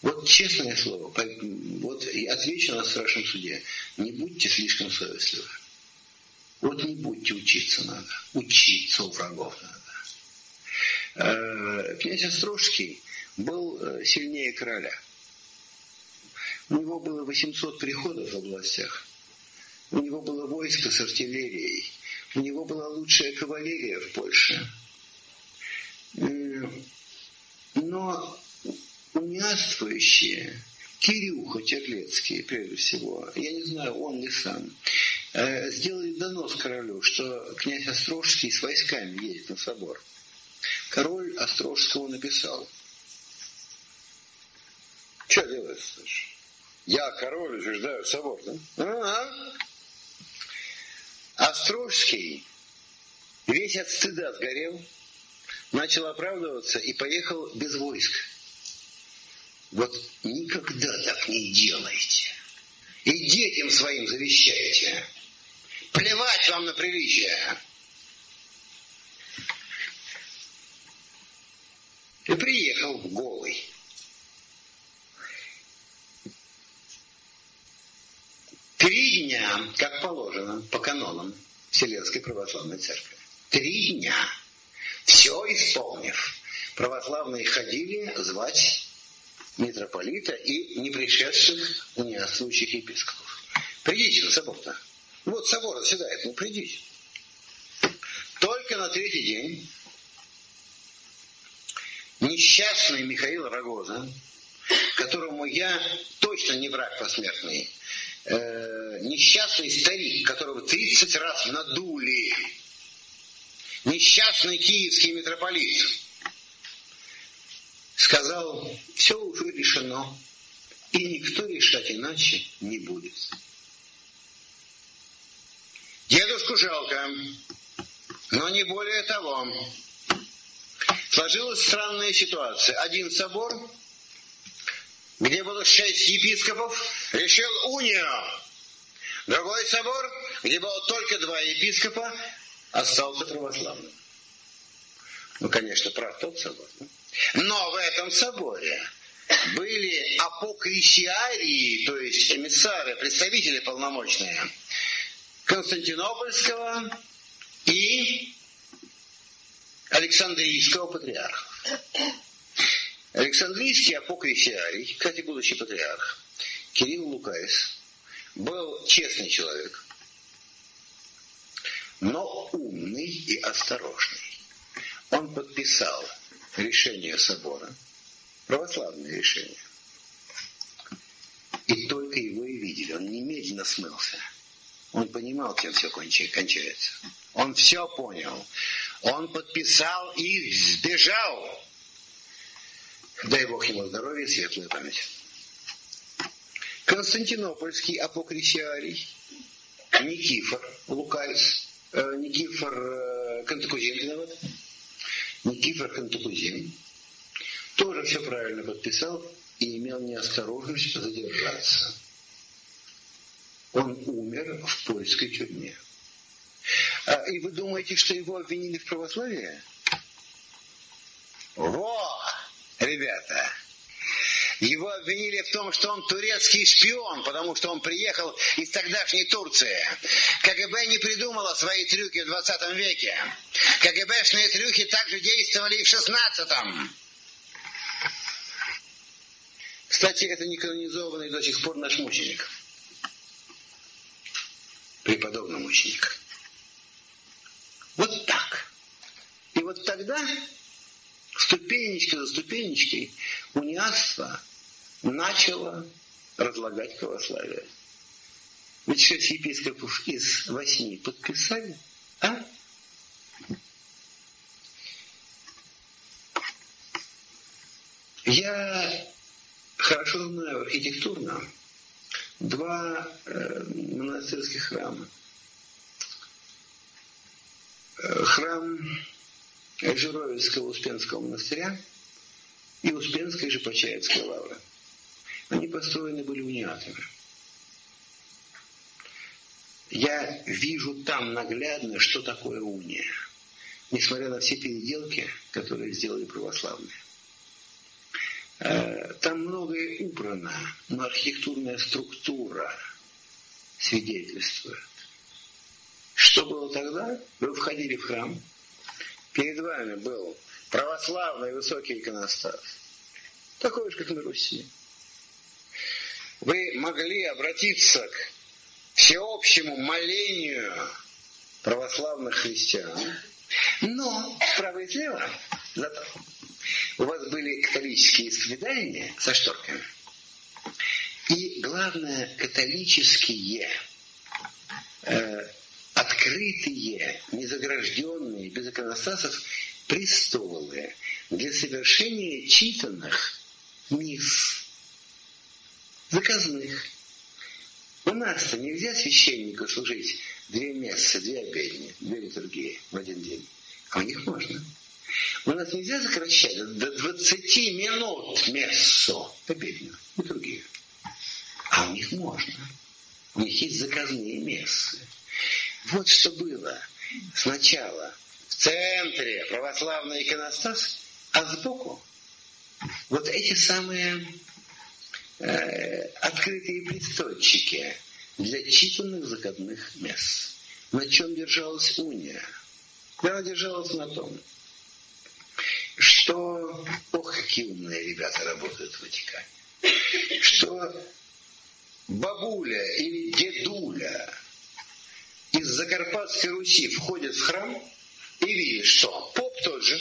вот честное слово, вот отвечу на страшном суде, не будьте слишком совестливы. Вот не будьте учиться надо, учиться у врагов надо. Э, князь Острожский был э, сильнее короля – у него было 800 приходов в областях. У него было войско с артиллерией. У него была лучшая кавалерия в Польше. Но умяствующие, Кирюха Терлецкий, прежде всего, я не знаю, он ли сам, э, сделали донос королю, что князь Острожский с войсками едет на собор. Король Острожского написал. Что делать, слышишь? Я король утверждаю собор, да? Ага. Острожский весь от стыда сгорел, начал оправдываться и поехал без войск. Вот никогда так не делайте. И детям своим завещайте. Плевать вам на приличие. И приехал голый. Три дня, как положено, по канонам Вселенской Православной Церкви. Три дня. Все исполнив. Православные ходили звать митрополита и не пришедших униатствующих епископов. Придите на собор-то. Вот собор заседает, ну придите. Только на третий день несчастный Михаил Рогоза, которому я точно не враг посмертный, э, несчастный старик, которого 30 раз надули, несчастный киевский митрополит, сказал, все уже решено, и никто решать иначе не будет. Дедушку жалко, но не более того. Сложилась странная ситуация. Один собор, где было шесть епископов, решил унию. Другой собор, где было только два епископа, остался православным. Ну, конечно, прав тот собор. Но в этом соборе были апокрисиарии, то есть эмиссары, представители полномочные Константинопольского и Александрийского патриарха. Александрийский апокрисиарий, кстати, будущий патриарх, Кирилл Лукаис, был честный человек, но умный и осторожный. Он подписал решение собора, православное решение. И только его и видели. Он немедленно смылся. Он понимал, чем все кончается. Он все понял. Он подписал и сбежал. Дай Бог ему здоровья и светлую память. Константинопольский апокрисиарий, Никифор Лукайс, э, Никифор э, Кантакузин виноват, Никифор Кантакузин, тоже все правильно подписал и имел неосторожность задержаться. Он умер в польской тюрьме. А, и вы думаете, что его обвинили в православии? Во, ребята, его обвинили в том, что он турецкий шпион, потому что он приехал из тогдашней Турции. КГБ не придумало свои трюки в 20 веке. КГБшные трюки также действовали и в 16-м. Кстати, это не канонизованный до сих пор наш мученик. Преподобный мученик. Вот так. И вот тогда ступенечка за ступенечкой униатство начало разлагать православие. Ведь шесть епископов из восьми подписали, а? Я хорошо знаю архитектурно два э, монастырских храма. Э, храм Жировицкого Успенского монастыря и Успенской же Почаевской лавры. Они построены были униатами. Я вижу там наглядно, что такое уния, несмотря на все переделки, которые сделали православные. Э, там многое убрано, но архитектурная структура свидетельствует. Что было тогда? Вы входили в храм, перед вами был православный высокий иконостас, такой же, как на Руси. Вы могли обратиться к всеобщему молению православных христиан, но справа и слева зато у вас были католические исповедания со шторками. И главное, католические э, открытые, незагражденные, без иконостасов престолы для совершения читанных мисс, заказных, У нас-то нельзя священнику служить две мессы, две обедни, две литургии в один день. А у них можно. У нас нельзя сокращать до 20 минут мессу, обедню, литургию. А у них можно. У них есть заказные мессы. Вот что было сначала в центре православный иконостас, а сбоку вот эти самые э, открытые престольчики для читанных закадных мест. На чем держалась уния? Она держалась на том, что, ох, какие умные ребята работают в Ватикане, что бабуля или дедуля из Закарпатской Руси входит в храм и видит, что поп тот же,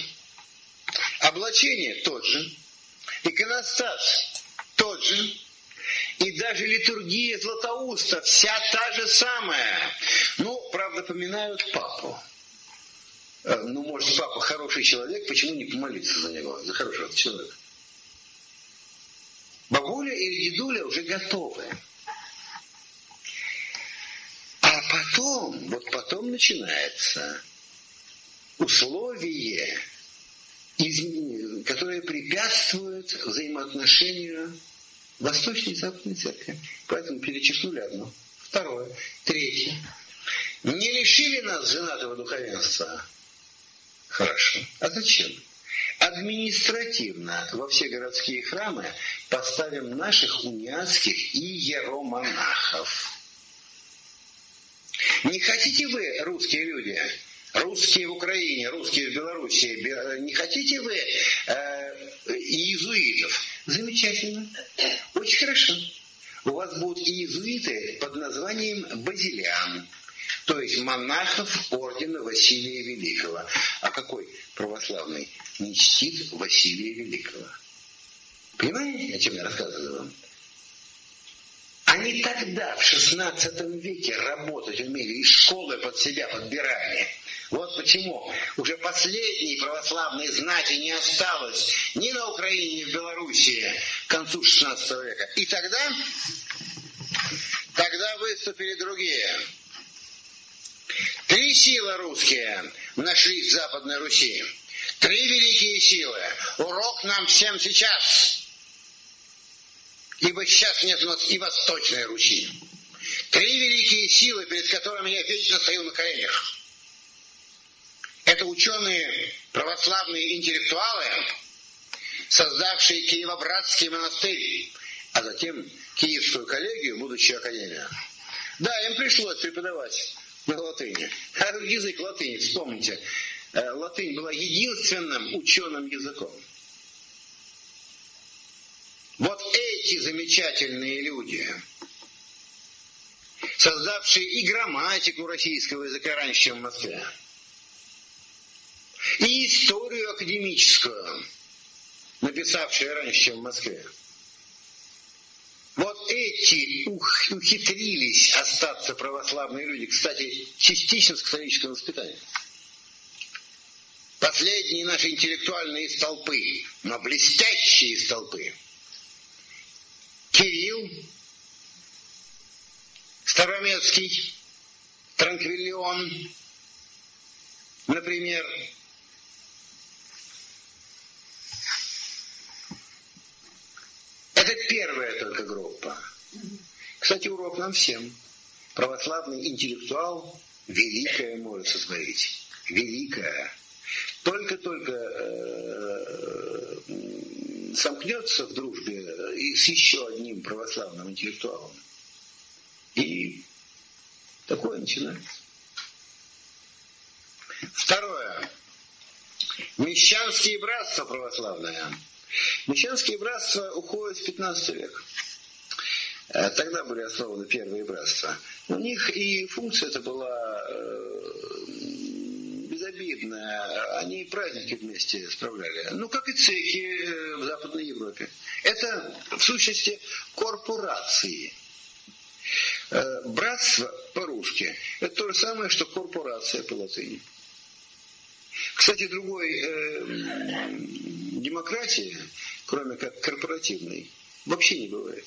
облачение тот же, иконостас тот же, и даже литургия Златоуста вся та же самая. Ну, правда, поминают папу. Э, ну, может, папа хороший человек, почему не помолиться за него, за хорошего человека? Бабуля или дедуля уже готовы. А потом, вот потом начинается условие, которое препятствует взаимоотношению Восточной и Западной Церкви. Поэтому перечеркнули одно. Второе. Третье. Не лишили нас женатого духовенства. Хорошо. А зачем? Административно во все городские храмы поставим наших униатских иеромонахов. Не хотите вы, русские люди, русские в Украине, русские в Белоруссии, не хотите вы э, иезуитов? Замечательно. Очень хорошо. У вас будут иезуиты под названием базилиан, то есть монахов ордена Василия Великого. А какой православный не чтит Василия Великого? Понимаете, о чем я рассказываю вам? Они тогда, в XVI веке, работать умели, и школы под себя подбирали. Вот почему уже последней православной знати не осталось ни на Украине, ни в Белоруссии к концу XVI века. И тогда, тогда выступили другие. Три силы русские нашлись в Западной Руси. Три великие силы. Урок нам всем сейчас. Ибо сейчас нет у нас и Восточной Руси. Три великие силы, перед которыми я вечно стою на коленях. Это ученые, православные интеллектуалы, создавшие Киево-Братский монастырь, а затем Киевскую коллегию, будущую академию. Да, им пришлось преподавать на латыни. Язык латыни, вспомните, э, латынь была единственным ученым языком. Вот эти замечательные люди, создавшие и грамматику российского языка раньше, чем в Москве, и историю академическую, написавшие раньше, чем в Москве. Вот эти ух, ухитрились остаться православные люди, кстати, частично с католического воспитания. Последние наши интеллектуальные столпы, но блестящие столпы. Кирилл, Старомецкий, Транквиллион, например, Это первая только группа. Кстати, урок нам всем. Православный интеллектуал великое может сотворить. Великое. Только-только э, сомкнется в дружбе и с еще одним православным интеллектуалом. И такое начинается. Второе. Мещанские братства православные – Мещанские братства уходят в 15 век. Э, тогда были основаны первые братства. У них и функция это была э, безобидная. Они праздники вместе справляли. Ну, как и цехи э, в Западной Европе. Это, в сущности, корпорации. Братство по-русски – это то же самое, что корпорация по латыни. Кстати, другой э, демократии, кроме как корпоративной, вообще не бывает.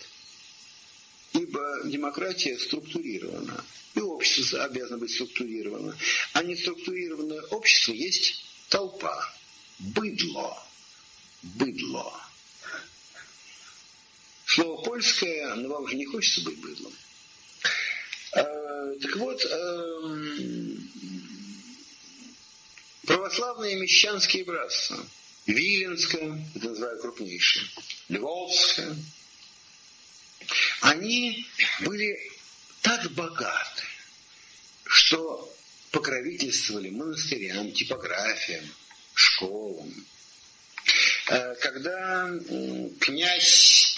Ибо демократия структурирована. И общество обязано быть структурировано. А неструктурированное общество есть толпа. Быдло. Быдло. Слово польское, но вам же не хочется быть быдлом. Э, так вот, э, православные мещанские братства, Виленское, это называю крупнейшее, Львовское, они были так богаты, что покровительствовали монастырям, типографиям, школам. Э, когда князь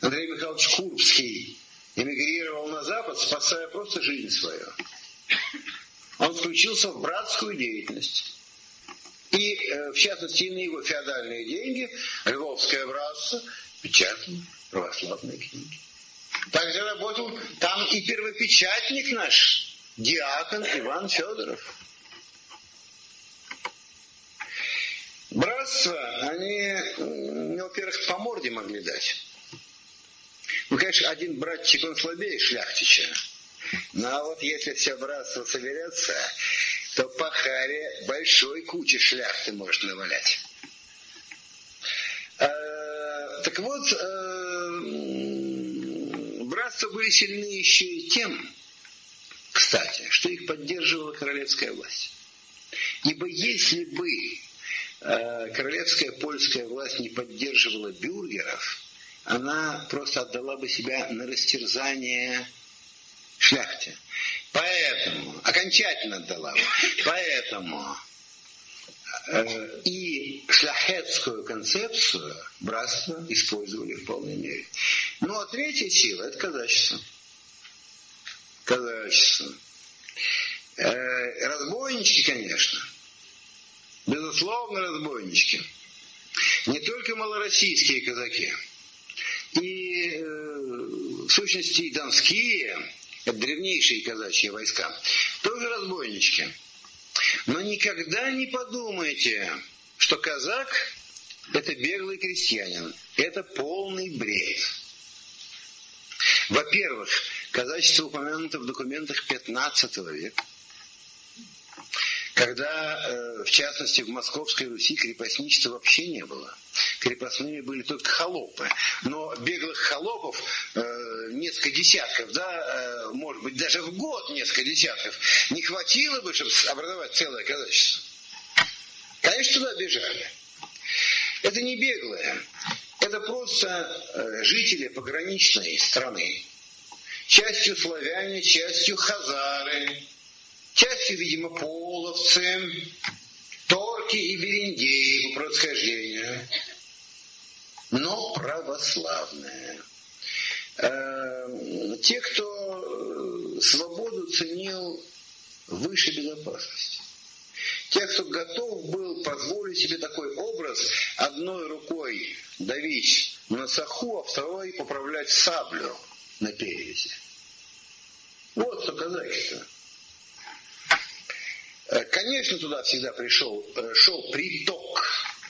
Андрей Михайлович Курбский эмигрировал на Запад, спасая просто жизнь свою, он включился в братскую деятельность. И, э, в частности, на его феодальные деньги Львовское братство печатало православные книги. Также работал там и первопечатник наш, диакон Иван Федоров. Братство, они, ну, во-первых, по морде могли дать. Ну, конечно, один братчик, он слабее шляхтича. Но ну, а вот если все братство соберется, то по харе большой кучи шляхты может навалять. Э, так вот, э, братства были сильны еще и тем, кстати, что их поддерживала королевская власть. Ибо если бы э, королевская польская власть не поддерживала бюргеров, она просто отдала бы себя на растерзание шляхте. Поэтому, окончательно отдала бы. Поэтому и шляхетскую концепцию братства использовали в полной мере. Ну а третья сила – это казачество. Казачество. Э, разбойнички, конечно. Безусловно, разбойнички. Не только малороссийские казаки. И, э, в сущности, и донские, это древнейшие казачьи войска, тоже разбойнички. Но никогда не подумайте, что казак – это беглый крестьянин. Это полный бред. Во-первых, казачество упомянуто в документах 15 века когда, э, в частности, в Московской Руси крепостничества вообще не было. Крепостными были только холопы. Но беглых холопов э, несколько десятков, да, э, может быть, даже в год несколько десятков, не хватило бы, чтобы образовать целое казачество. Конечно, туда бежали. Это не беглые. Это просто жители пограничной страны. Частью славяне, частью хазары, частью, видимо, половцы, торки и бериндеи по происхождению, но православные. Э, те, кто свободу ценил выше безопасности. Те, кто готов был позволить себе такой образ одной рукой давить на саху, а второй поправлять саблю на перевязи. Вот что казахи-то. Конечно, туда всегда пришел, э, шел приток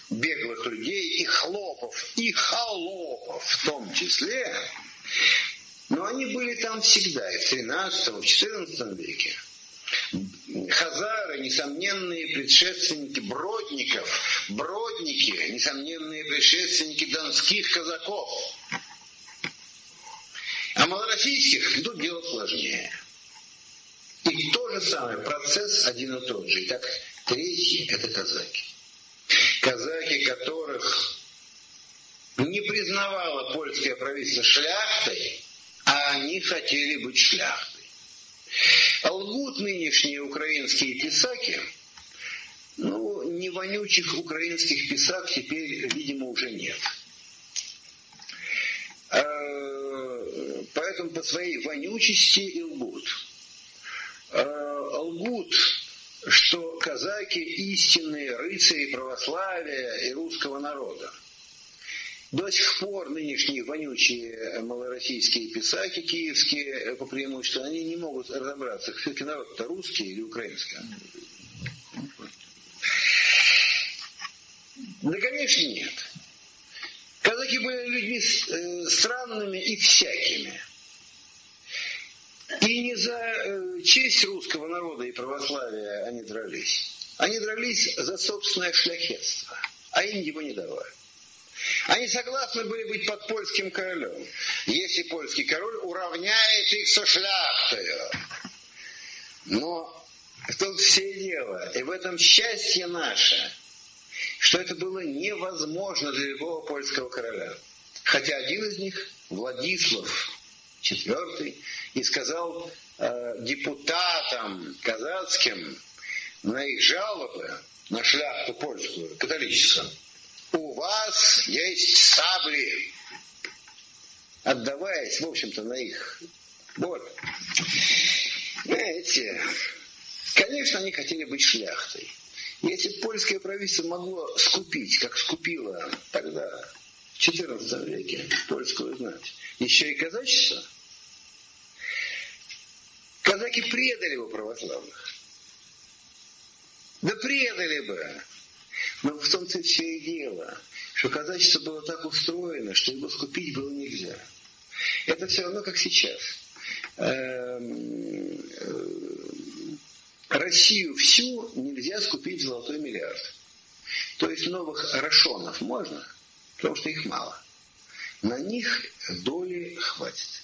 беглых людей и хлопов, и холопов в том числе. Но они были там всегда, и в 13 в 14 веке. Хазары, несомненные предшественники бродников, бродники, несомненные предшественники донских казаков. А малороссийских тут дело сложнее. И то же самое, процесс один и тот же. Итак, третьи – это казаки. Казаки, которых не признавало польское правительство шляхтой, а они хотели быть шляхтой. Лгут нынешние украинские писаки, ну, не вонючих украинских писак теперь, видимо, уже нет. А, поэтому по своей вонючести и лгут э, лгут, что казаки истинные рыцари православия и русского народа. До сих пор нынешние вонючие малороссийские писаки киевские э, по преимуществу, они не могут разобраться, все-таки народ-то русский или украинский. Да, конечно, нет. Казаки были людьми э, странными и всякими. И не за э, честь русского народа и православия они дрались. Они дрались за собственное шляхетство, а им его не давали. Они согласны были быть под польским королем, если польский король уравняет их со шляхтою. Но в том все дело, и в этом счастье наше, что это было невозможно для любого польского короля. Хотя один из них, Владислав IV, и сказал э, депутатам казацким на их жалобы на шляхту польскую, католическую, у вас есть сабли, отдаваясь, в общем-то, на их боль. Знаете, конечно, они хотели быть шляхтой. Если польское правительство могло скупить, как скупило тогда, в XIV веке, польскую знать, еще и казачество, казаки предали бы православных. Да предали бы. Но в том-то все и дело, что казачество было так устроено, что его скупить было нельзя. Это все равно как сейчас. Эм, э, Россию всю нельзя скупить в золотой миллиард. То есть новых рошонов можно, потому что их мало. На них доли хватит.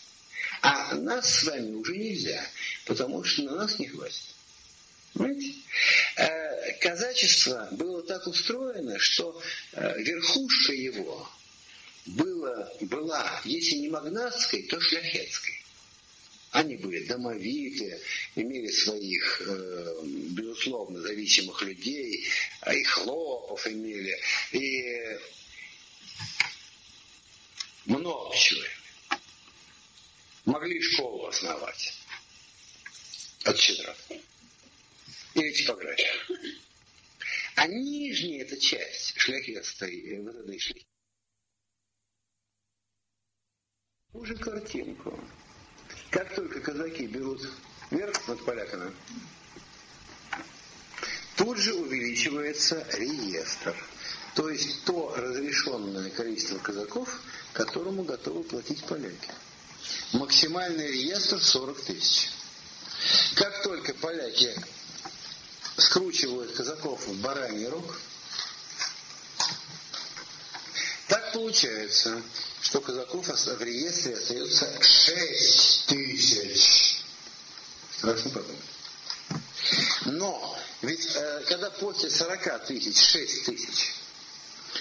А нас с вами уже нельзя, потому что на нас не хватит. Понимаете? Э, казачество было так устроено, что э, верхушка его была, была, если не магнатской, то шляхетской. Они были домовитые, имели своих, э, безусловно, зависимых людей, а и хлопов имели, и много чего. Могли школу основать от щедра или типография. А нижняя эта часть э, вот этой шляхи, уже картинку. Как только казаки берут верх над поляками, тут же увеличивается реестр. То есть то разрешенное количество казаков, которому готовы платить поляки. Максимальный реестр 40 тысяч. Как только поляки скручивают казаков в бараний рог, так получается, что казаков в реестре остается 6 тысяч. Страшно подумать. Но ведь э, когда после 40 тысяч 6 тысяч,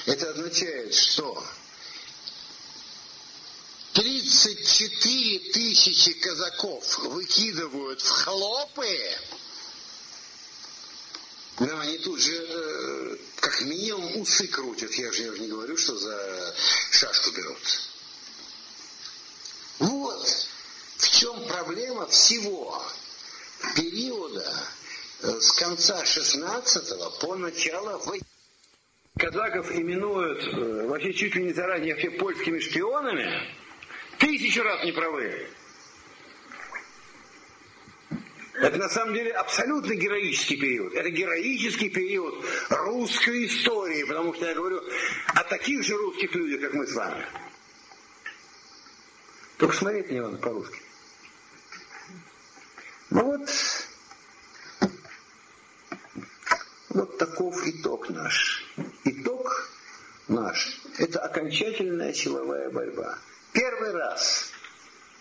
это означает, что 34 тысячи казаков выкидывают в хлопы, да, они тут же, э, как минимум, усы крутят. Я же, я же не говорю, что за шашку берут. Вот в чем проблема всего периода э, с конца 16 по начало 8 казаков именуют э, вообще чуть ли не заранее все польскими шпионами, тысячу раз не правы. Это на самом деле абсолютно героический период. Это героический период русской истории, потому что я говорю о таких же русских людях, как мы с вами. Только смотреть не надо по-русски. Ну вот, вот таков итог наш. Итог наш – это окончательная силовая борьба. Первый раз,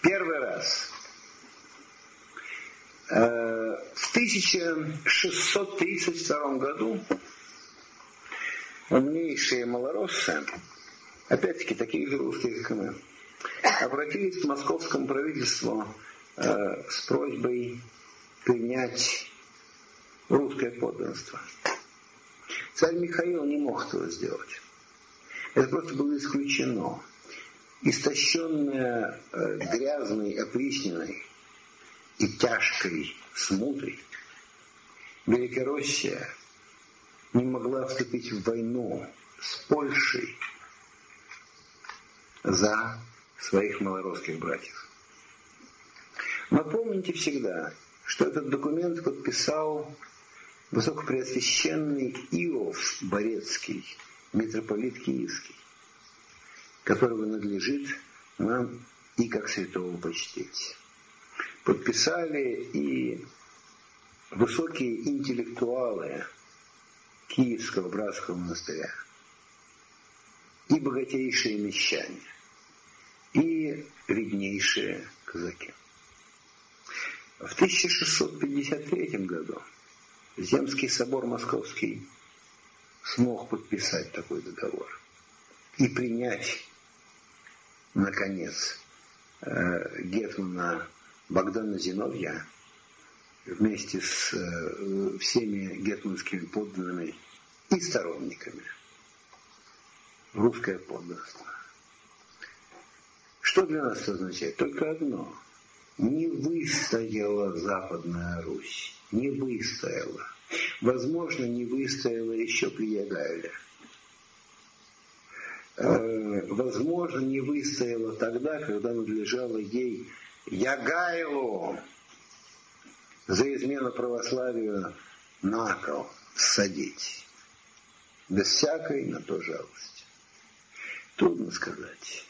первый раз Э, в 1632 году умнейшие малороссы, опять-таки такие же русские, как и мы, обратились к московскому правительству э, с просьбой принять русское подданство. Царь Михаил не мог этого сделать. Это просто было исключено. Истощенная, э, грязной, опричненной и тяжкой смутой Великороссия не могла вступить в войну с Польшей за своих малоросских братьев. Но помните всегда, что этот документ подписал высокопреосвященный Иов Борецкий, митрополит Киевский, которого надлежит нам и как святого почтить. подписали и высокие интеллектуалы Киевского братского монастыря, и богатейшие мещане, и виднейшие казаки. В 1653 году Земский собор Московский смог подписать такой договор и принять, наконец, э, Гетмана Богдана Зиновья вместе с э, всеми гетманскими подданными и сторонниками. Русское подданство. Что для нас означает? Только одно. Не выстояла Западная Русь. Не выстояла. Возможно, не выстояла еще при Ягайле. Э, возможно, не выстояла тогда, когда надлежало ей Ягайлу за измену православию на кол садить. Без всякой на то жалости. Трудно сказать.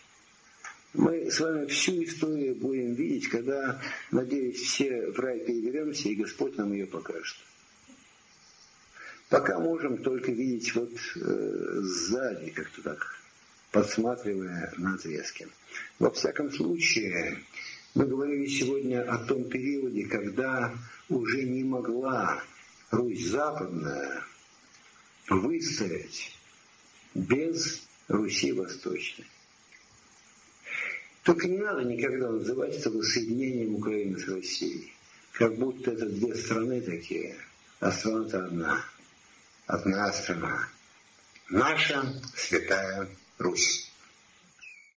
Мы с вами всю историю будем видеть, когда, надеюсь, все в рай переберемся, и Господь нам ее покажет. Пока можем только видеть вот э, сзади, как-то так, подсматривая на отрезки. Во всяком случае, мы говорили сегодня о том периоде, когда уже не могла Русь Западная выстоять без Руси Восточной. Только не надо никогда называть это воссоединением Украины с Россией. Как будто это две страны такие, а страна-то одна. Одна страна. Наша святая Русь.